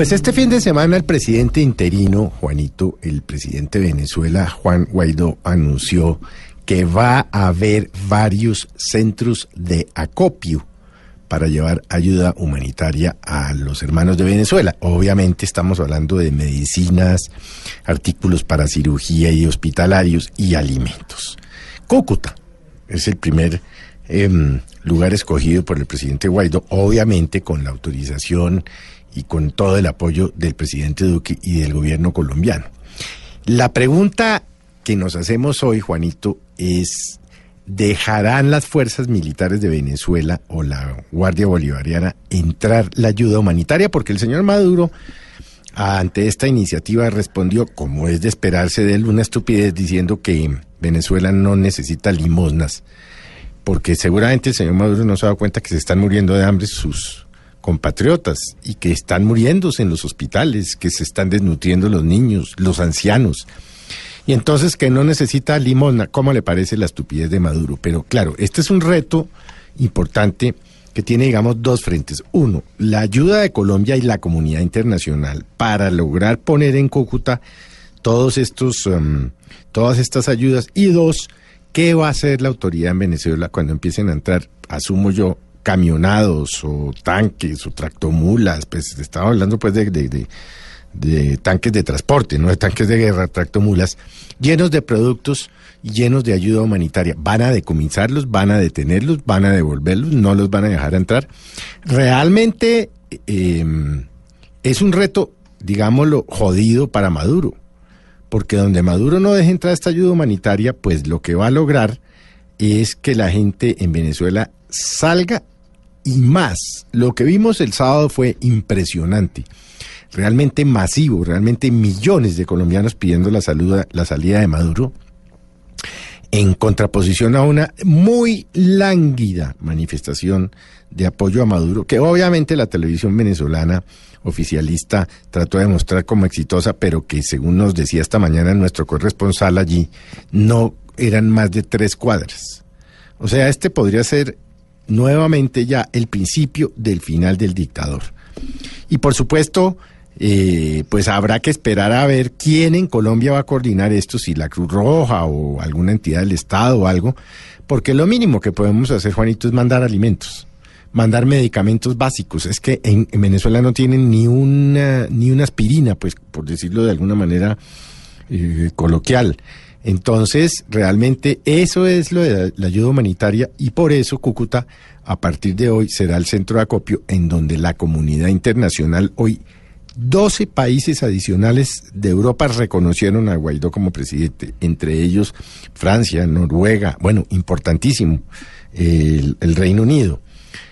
Pues este fin de semana el presidente interino, Juanito, el presidente de Venezuela, Juan Guaidó, anunció que va a haber varios centros de acopio para llevar ayuda humanitaria a los hermanos de Venezuela. Obviamente estamos hablando de medicinas, artículos para cirugía y hospitalarios y alimentos. Cúcuta es el primer em, lugar escogido por el presidente Guaidó, obviamente con la autorización y con todo el apoyo del presidente Duque y del gobierno colombiano. La pregunta que nos hacemos hoy, Juanito, es ¿dejarán las fuerzas militares de Venezuela o la Guardia Bolivariana entrar la ayuda humanitaria? Porque el señor Maduro ante esta iniciativa respondió, como es de esperarse de él, una estupidez diciendo que Venezuela no necesita limosnas, porque seguramente el señor Maduro no se ha dado cuenta que se están muriendo de hambre sus compatriotas y que están muriéndose en los hospitales, que se están desnutriendo los niños, los ancianos. Y entonces que no necesita limosna, ¿cómo le parece la estupidez de Maduro? Pero claro, este es un reto importante que tiene, digamos, dos frentes. Uno, la ayuda de Colombia y la comunidad internacional para lograr poner en Cúcuta todos estos, um, todas estas ayudas. Y dos, ¿qué va a hacer la autoridad en Venezuela cuando empiecen a entrar, asumo yo, camionados o tanques o tractomulas? Pues estaba hablando pues de de tanques de transporte, no de tanques de guerra, tractomulas, llenos de productos llenos de ayuda humanitaria. ¿Van a decomisarlos? ¿Van a detenerlos? ¿Van a devolverlos? ¿No los van a dejar entrar? Realmente eh, es un reto, digámoslo, jodido para Maduro, porque donde Maduro no deje entrar esta ayuda humanitaria, pues lo que va a lograr es que la gente en Venezuela salga y más. Lo que vimos el sábado fue impresionante realmente masivo, realmente millones de colombianos pidiendo la, salud, la salida de Maduro, en contraposición a una muy lánguida manifestación de apoyo a Maduro, que obviamente la televisión venezolana oficialista trató de mostrar como exitosa, pero que según nos decía esta mañana nuestro corresponsal allí, no eran más de tres cuadras. O sea, este podría ser nuevamente ya el principio del final del dictador. Y por supuesto, eh, pues habrá que esperar a ver quién en Colombia va a coordinar esto, si la Cruz Roja o alguna entidad del Estado o algo, porque lo mínimo que podemos hacer, Juanito, es mandar alimentos, mandar medicamentos básicos. Es que en, en Venezuela no tienen ni una, ni una aspirina, pues por decirlo de alguna manera eh, coloquial. Entonces, realmente eso es lo de la ayuda humanitaria y por eso Cúcuta, a partir de hoy, será el centro de acopio en donde la comunidad internacional hoy 12 países adicionales de Europa reconocieron a Guaidó como presidente, entre ellos Francia, Noruega, bueno, importantísimo, el, Reino Unido.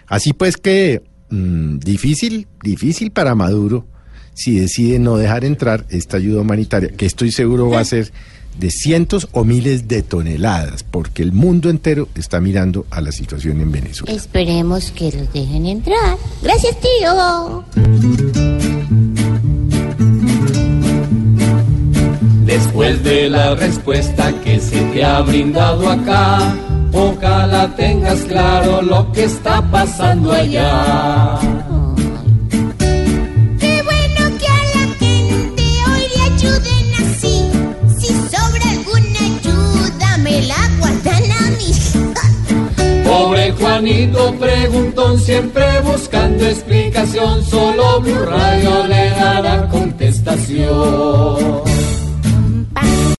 Así pues que mmm, difícil, difícil para Maduro si decide no dejar entrar esta ayuda humanitaria, que estoy seguro va a ser de cientos o miles de toneladas, porque el mundo entero está mirando a la situación en Venezuela. Esperemos que los dejen entrar. Gracias, tío. Después de la respuesta que se te ha brindado acá, ojalá tengas claro lo que está pasando allá. Qué bueno que a la gente hoy le ayuden así. Si sobra alguna ayuda, me la guardan a mí. Pobre Juanito preguntón, siempre buscando explicación, solo Blue Radio le dará contestación.